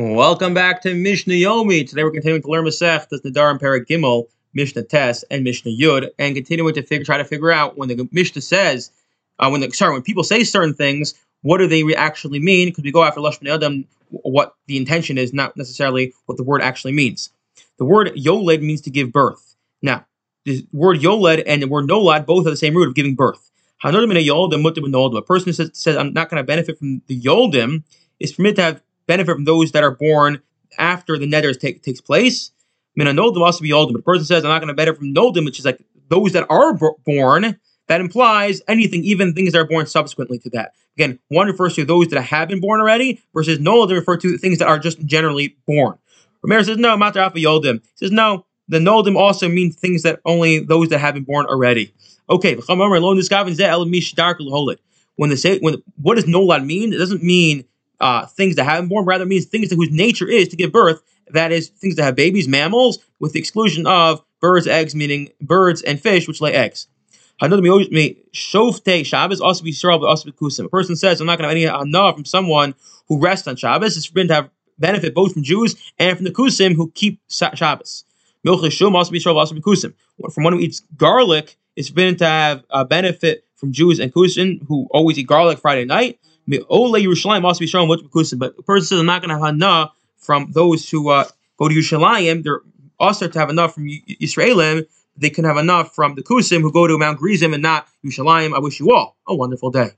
Welcome back to Mishnah Yomi. Today we're continuing to learn Masech, the Nadar and Perek Gimel, Mishnah Tes, and Mishnah Yud, and continuing to figure, try to figure out when the Mishnah says, uh, when the sorry, when people say certain things, what do they actually mean? Because we go after Lashon Adam, what the intention is, not necessarily what the word actually means. The word Yoled means to give birth. Now, the word Yoled and the word Nolad both have the same root of giving birth. A person says, says I'm not going to benefit from the Yoldim is permitted to have benefit from those that are born after the neder take, takes place. I mean, a noldim also be oldim, but a person says, I'm not going to benefit from noldim, which is like those that are born. That implies anything, even things that are born subsequently to that. Again, one refers to those that have been born already, versus noldim refer to things that are just generally born. Rabbi Meir says, no, matar alpha yoldim. He says, no, the noldim also means things that only those that have been born already. Okay, when the say when what does nolad mean? It doesn't mean uh, things that haven't born, rather means things whose nature is to give birth. That is, things that have babies, mammals, with the exclusion of birds, eggs, meaning birds and fish which lay eggs. Another shofte Shabbos also be Yisrael, also be kusim. A person says, I'm not going to have any hana from someone who rests on Shabbos. It's forbidden to have benefit both from Jews and from the kusim who keep Shabbos. Milchah shum also be Yisrael, also be kusim. From one who eats garlic, it's forbidden to have a benefit from Jews and kusim who always eat garlic Friday night. Ole Yerushalayim must be shown what Kusim, but the person says I'm not going to have hana from those who uh, go to Yerushalayim. They're also to have enough from Israelim. They can have enough from the Kusim who go to Mount Gerizim and not Yerushalayim. I wish you all a wonderful day.